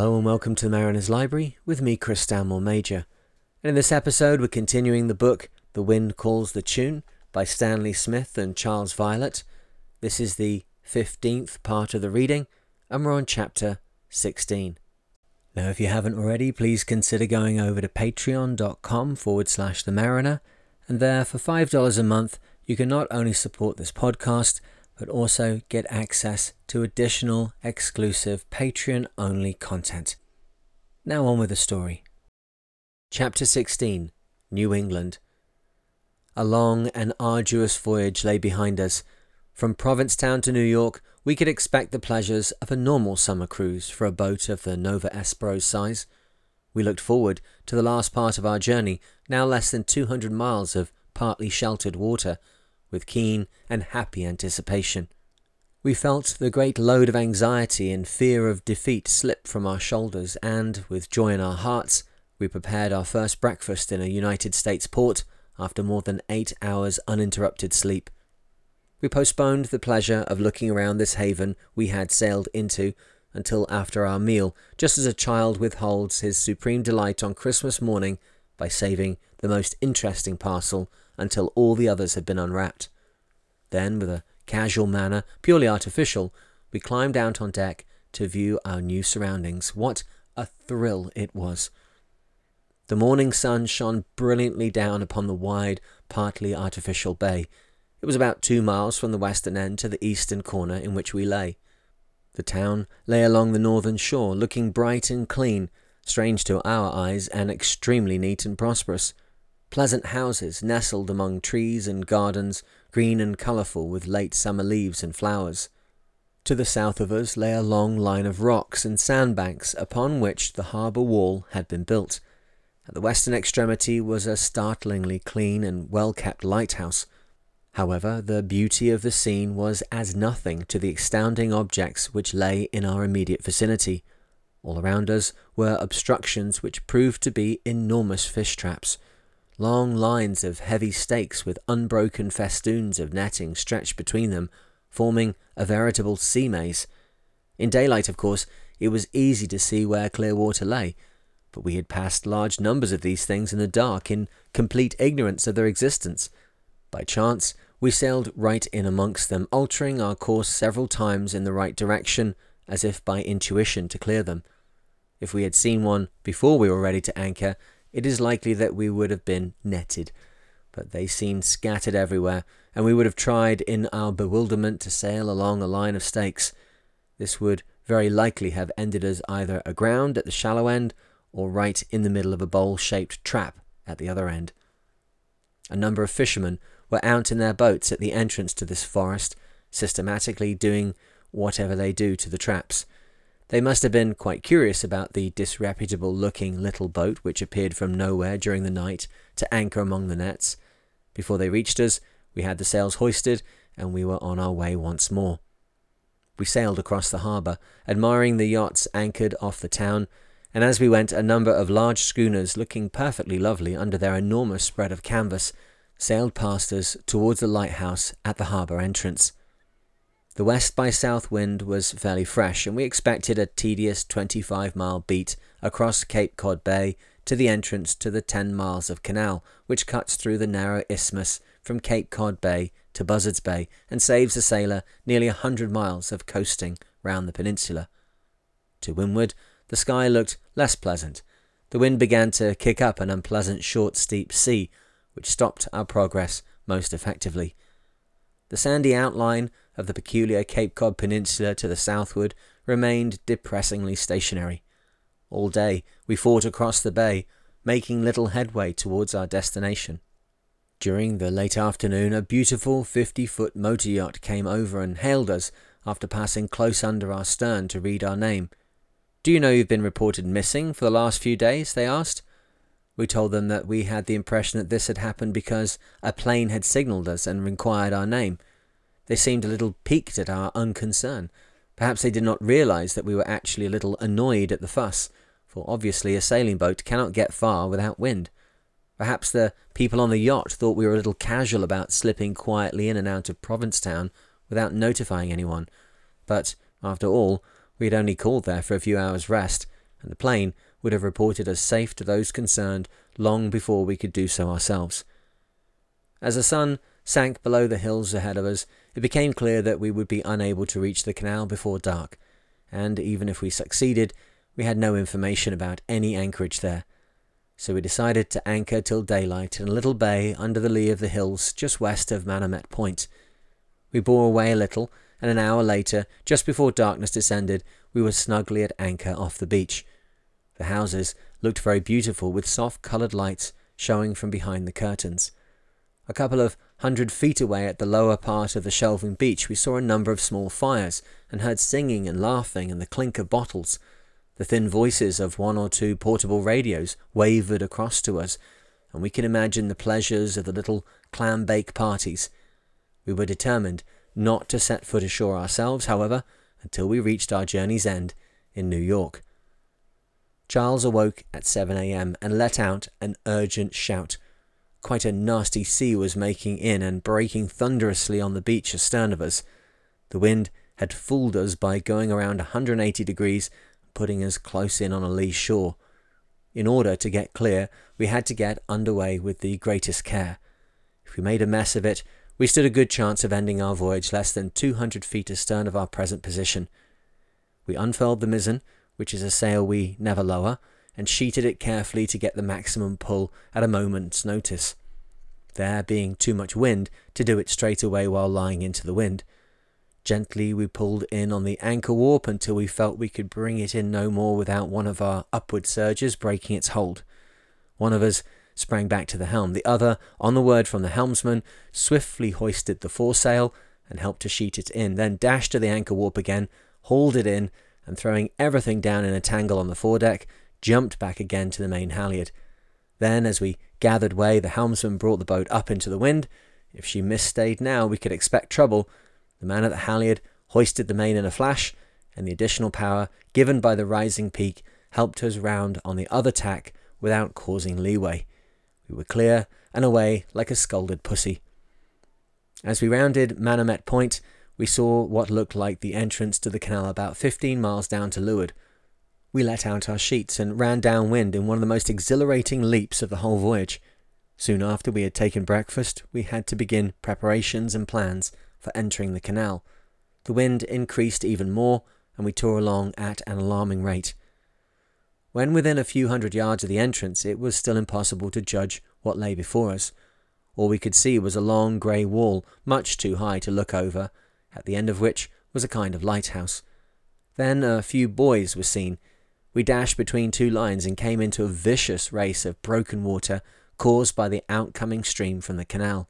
Hello and welcome to the Mariner's Library with me, Chris Stanmore Major. And in this episode, we're continuing the book The Wind Calls the Tune by Stanley Smith and Charles Violet. This is the 15th part of the reading, and we're on chapter 16. Now, if you haven't already, please consider going over to patreon.com forward slash the mariner, and there for $5 a month, you can not only support this podcast, but also get access to additional exclusive Patreon only content. Now on with the story. Chapter 16 New England. A long and arduous voyage lay behind us. From Provincetown to New York, we could expect the pleasures of a normal summer cruise for a boat of the Nova Espero's size. We looked forward to the last part of our journey, now less than 200 miles of partly sheltered water with keen and happy anticipation. We felt the great load of anxiety and fear of defeat slip from our shoulders, and, with joy in our hearts, we prepared our first breakfast in a United States port after more than eight hours uninterrupted sleep. We postponed the pleasure of looking around this haven we had sailed into until after our meal, just as a child withholds his supreme delight on Christmas morning by saving the most interesting parcel until all the others had been unwrapped. Then, with a casual manner, purely artificial, we climbed out on deck to view our new surroundings. What a thrill it was! The morning sun shone brilliantly down upon the wide, partly artificial bay. It was about two miles from the western end to the eastern corner in which we lay. The town lay along the northern shore, looking bright and clean, strange to our eyes, and extremely neat and prosperous. Pleasant houses nestled among trees and gardens, green and colourful with late summer leaves and flowers. To the south of us lay a long line of rocks and sandbanks upon which the harbour wall had been built. At the western extremity was a startlingly clean and well kept lighthouse. However, the beauty of the scene was as nothing to the astounding objects which lay in our immediate vicinity. All around us were obstructions which proved to be enormous fish traps. Long lines of heavy stakes with unbroken festoons of netting stretched between them, forming a veritable sea maze. In daylight, of course, it was easy to see where clear water lay, but we had passed large numbers of these things in the dark in complete ignorance of their existence. By chance, we sailed right in amongst them, altering our course several times in the right direction, as if by intuition to clear them. If we had seen one before we were ready to anchor, it is likely that we would have been netted. But they seemed scattered everywhere, and we would have tried in our bewilderment to sail along a line of stakes. This would very likely have ended us either aground at the shallow end or right in the middle of a bowl shaped trap at the other end. A number of fishermen were out in their boats at the entrance to this forest, systematically doing whatever they do to the traps. They must have been quite curious about the disreputable looking little boat which appeared from nowhere during the night to anchor among the nets. Before they reached us, we had the sails hoisted, and we were on our way once more. We sailed across the harbour, admiring the yachts anchored off the town, and as we went, a number of large schooners, looking perfectly lovely under their enormous spread of canvas, sailed past us towards the lighthouse at the harbour entrance. The west by south wind was fairly fresh, and we expected a tedious 25 mile beat across Cape Cod Bay to the entrance to the 10 miles of canal which cuts through the narrow isthmus from Cape Cod Bay to Buzzards Bay and saves a sailor nearly a hundred miles of coasting round the peninsula. To windward, the sky looked less pleasant. The wind began to kick up an unpleasant short steep sea, which stopped our progress most effectively. The sandy outline of the peculiar Cape Cod Peninsula to the southward remained depressingly stationary. All day we fought across the bay, making little headway towards our destination. During the late afternoon, a beautiful 50 foot motor yacht came over and hailed us after passing close under our stern to read our name. Do you know you've been reported missing for the last few days? they asked. We told them that we had the impression that this had happened because a plane had signalled us and inquired our name. They seemed a little piqued at our unconcern. Perhaps they did not realize that we were actually a little annoyed at the fuss, for obviously a sailing boat cannot get far without wind. Perhaps the people on the yacht thought we were a little casual about slipping quietly in and out of Provincetown without notifying anyone. But, after all, We had only called there for a few hours' rest, and the plane would have reported us safe to those concerned long before we could do so ourselves. As the sun sank below the hills ahead of us, it became clear that we would be unable to reach the canal before dark, and even if we succeeded, we had no information about any anchorage there. So we decided to anchor till daylight in a little bay under the lee of the hills just west of Manomet Point. We bore away a little, and an hour later, just before darkness descended, we were snugly at anchor off the beach. The houses looked very beautiful with soft coloured lights showing from behind the curtains. A couple of hundred feet away at the lower part of the shelving beach, we saw a number of small fires and heard singing and laughing and the clink of bottles. The thin voices of one or two portable radios wavered across to us, and we can imagine the pleasures of the little clam bake parties. We were determined not to set foot ashore ourselves, however, until we reached our journey's end in New York. Charles awoke at 7 a.m. and let out an urgent shout. Quite a nasty sea was making in and breaking thunderously on the beach astern of us. The wind had fooled us by going around 180 degrees, putting us close in on a lee shore. In order to get clear, we had to get under way with the greatest care. If we made a mess of it, we stood a good chance of ending our voyage less than 200 feet astern of our present position. We unfurled the mizzen, which is a sail we never lower, and sheeted it carefully to get the maximum pull at a moment's notice, there being too much wind to do it straight away while lying into the wind. Gently we pulled in on the anchor warp until we felt we could bring it in no more without one of our upward surges breaking its hold. One of us sprang back to the helm. The other, on the word from the helmsman, swiftly hoisted the foresail and helped to sheet it in, then dashed to the anchor warp again, hauled it in, and throwing everything down in a tangle on the foredeck, jumped back again to the main halyard. Then, as we gathered way, the helmsman brought the boat up into the wind. If she misstayed now, we could expect trouble. The man at the halyard hoisted the main in a flash, and the additional power given by the rising peak helped us round on the other tack without causing leeway. We were clear and away like a scolded pussy. As we rounded Manomet Point, we saw what looked like the entrance to the canal about fifteen miles down to leeward. We let out our sheets and ran downwind in one of the most exhilarating leaps of the whole voyage. Soon after we had taken breakfast, we had to begin preparations and plans for entering the canal. The wind increased even more, and we tore along at an alarming rate. When within a few hundred yards of the entrance, it was still impossible to judge what lay before us. All we could see was a long grey wall, much too high to look over, at the end of which was a kind of lighthouse. Then a few buoys were seen, we dashed between two lines and came into a vicious race of broken water caused by the outcoming stream from the canal.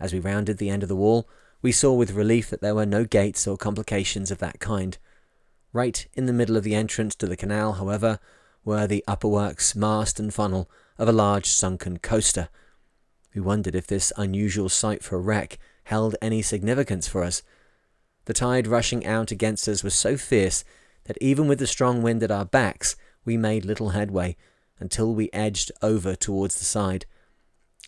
As we rounded the end of the wall, we saw with relief that there were no gates or complications of that kind. Right in the middle of the entrance to the canal, however, were the upper works, mast, and funnel of a large sunken coaster. We wondered if this unusual sight for a wreck held any significance for us. The tide rushing out against us was so fierce that even with the strong wind at our backs, we made little headway until we edged over towards the side.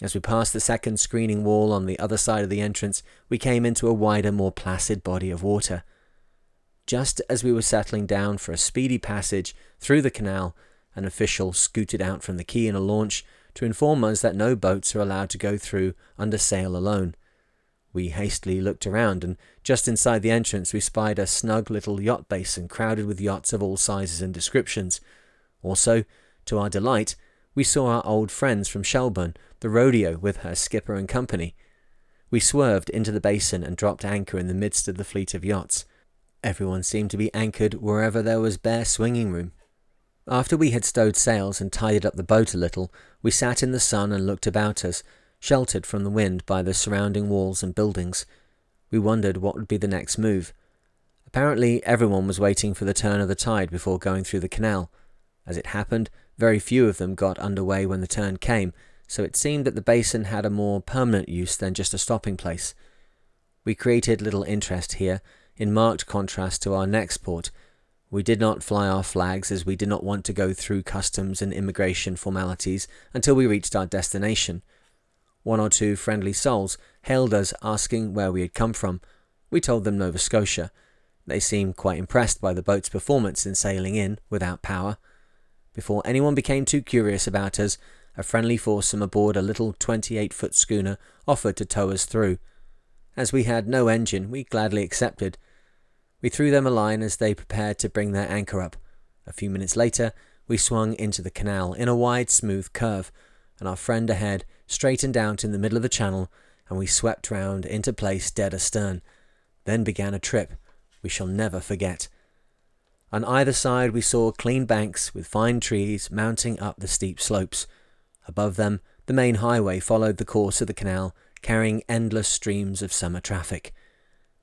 As we passed the second screening wall on the other side of the entrance, we came into a wider, more placid body of water. Just as we were settling down for a speedy passage through the canal, an official scooted out from the quay in a launch to inform us that no boats are allowed to go through under sail alone. We hastily looked around, and just inside the entrance we spied a snug little yacht basin crowded with yachts of all sizes and descriptions. Also, to our delight, we saw our old friends from Shelburne, the rodeo with her skipper and company. We swerved into the basin and dropped anchor in the midst of the fleet of yachts. Everyone seemed to be anchored wherever there was bare swinging room. After we had stowed sails and tidied up the boat a little, we sat in the sun and looked about us, sheltered from the wind by the surrounding walls and buildings. We wondered what would be the next move. Apparently, everyone was waiting for the turn of the tide before going through the canal. As it happened, very few of them got under way when the turn came, so it seemed that the basin had a more permanent use than just a stopping place. We created little interest here, in marked contrast to our next port. We did not fly our flags as we did not want to go through customs and immigration formalities until we reached our destination. One or two friendly souls hailed us asking where we had come from. We told them Nova Scotia. They seemed quite impressed by the boat's performance in sailing in without power. Before anyone became too curious about us, a friendly foursome aboard a little 28 foot schooner offered to tow us through. As we had no engine, we gladly accepted. We threw them a line as they prepared to bring their anchor up. A few minutes later, we swung into the canal in a wide, smooth curve, and our friend ahead straightened out in the middle of the channel, and we swept round into place dead astern. Then began a trip we shall never forget. On either side, we saw clean banks with fine trees mounting up the steep slopes. Above them, the main highway followed the course of the canal, carrying endless streams of summer traffic.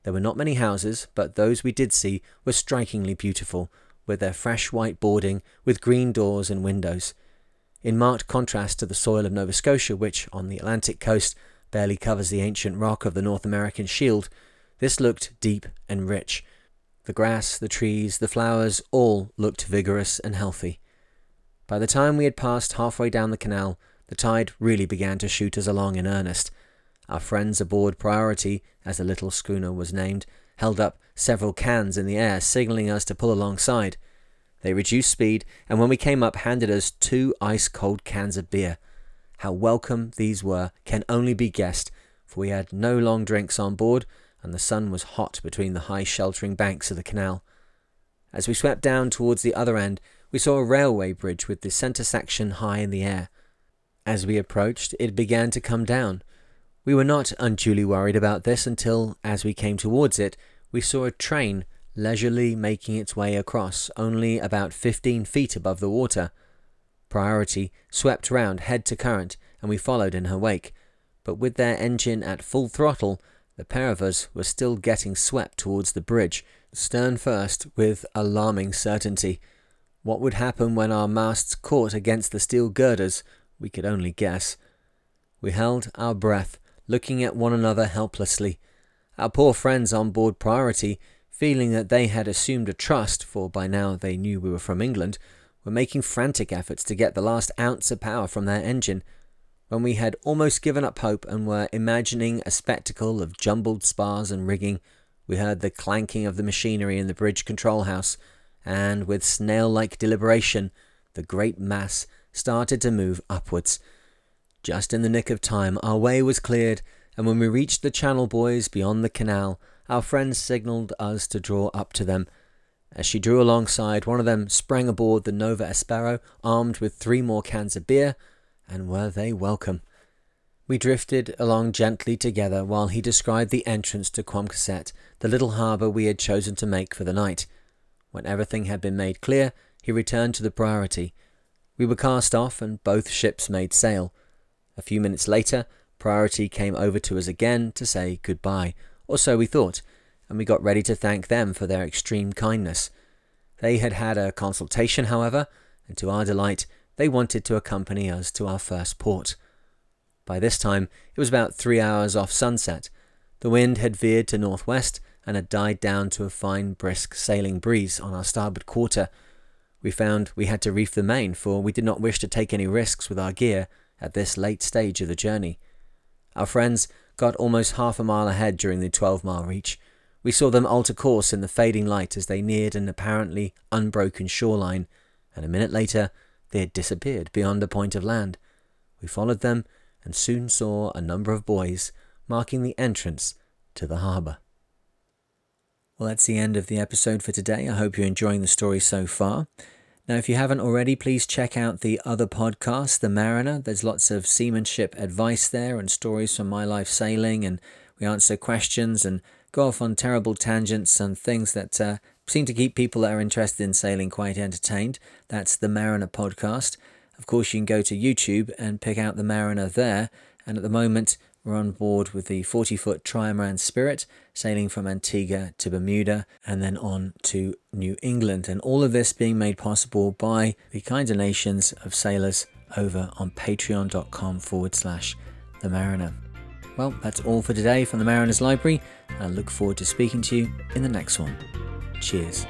There were not many houses, but those we did see were strikingly beautiful, with their fresh white boarding, with green doors and windows. In marked contrast to the soil of Nova Scotia, which, on the Atlantic coast, barely covers the ancient rock of the North American shield, this looked deep and rich. The grass, the trees, the flowers, all looked vigorous and healthy. By the time we had passed halfway down the canal, the tide really began to shoot us along in earnest. Our friends aboard Priority, as the little schooner was named, held up several cans in the air, signalling us to pull alongside. They reduced speed, and when we came up, handed us two ice cold cans of beer. How welcome these were can only be guessed, for we had no long drinks on board, and the sun was hot between the high sheltering banks of the canal. As we swept down towards the other end, we saw a railway bridge with the centre section high in the air. As we approached, it began to come down. We were not unduly worried about this until, as we came towards it, we saw a train leisurely making its way across, only about fifteen feet above the water. Priority swept round head to current, and we followed in her wake, but with their engine at full throttle, the pair of us were still getting swept towards the bridge, stern first, with alarming certainty. What would happen when our masts caught against the steel girders, we could only guess. We held our breath, looking at one another helplessly. Our poor friends on board Priority, feeling that they had assumed a trust, for by now they knew we were from England, were making frantic efforts to get the last ounce of power from their engine. When we had almost given up hope and were imagining a spectacle of jumbled spars and rigging, we heard the clanking of the machinery in the bridge control house, and with snail like deliberation, the great mass started to move upwards. Just in the nick of time, our way was cleared, and when we reached the channel buoys beyond the canal, our friends signalled us to draw up to them. As she drew alongside, one of them sprang aboard the Nova Espero, armed with three more cans of beer, and were they welcome. We drifted along gently together while he described the entrance to Quamquisset, the little harbour we had chosen to make for the night. When everything had been made clear, he returned to the Priority. We were cast off, and both ships made sail. A few minutes later, Priority came over to us again to say goodbye, or so we thought, and we got ready to thank them for their extreme kindness. They had had a consultation, however, and to our delight, they wanted to accompany us to our first port. By this time, it was about three hours off sunset. The wind had veered to northwest and had died down to a fine, brisk sailing breeze on our starboard quarter. We found we had to reef the main, for we did not wish to take any risks with our gear at this late stage of the journey. Our friends got almost half a mile ahead during the 12 mile reach. We saw them alter course in the fading light as they neared an apparently unbroken shoreline, and a minute later they had disappeared beyond a point of land. We followed them and soon saw a number of buoys marking the entrance to the harbour. Well, that's the end of the episode for today. I hope you're enjoying the story so far. Now, if you haven't already, please check out the other podcast, The Mariner. There's lots of seamanship advice there and stories from my life sailing, and we answer questions and go off on terrible tangents and things that uh, seem to keep people that are interested in sailing quite entertained. That's the Mariner podcast. Of course, you can go to YouTube and pick out the Mariner there. And at the moment, we're on board with the 40 foot Trimaran Spirit, sailing from Antigua to Bermuda and then on to New England. And all of this being made possible by the kind donations of sailors over on patreon.com forward slash the Mariner. Well, that's all for today from the Mariner's Library. I look forward to speaking to you in the next one. Cheers.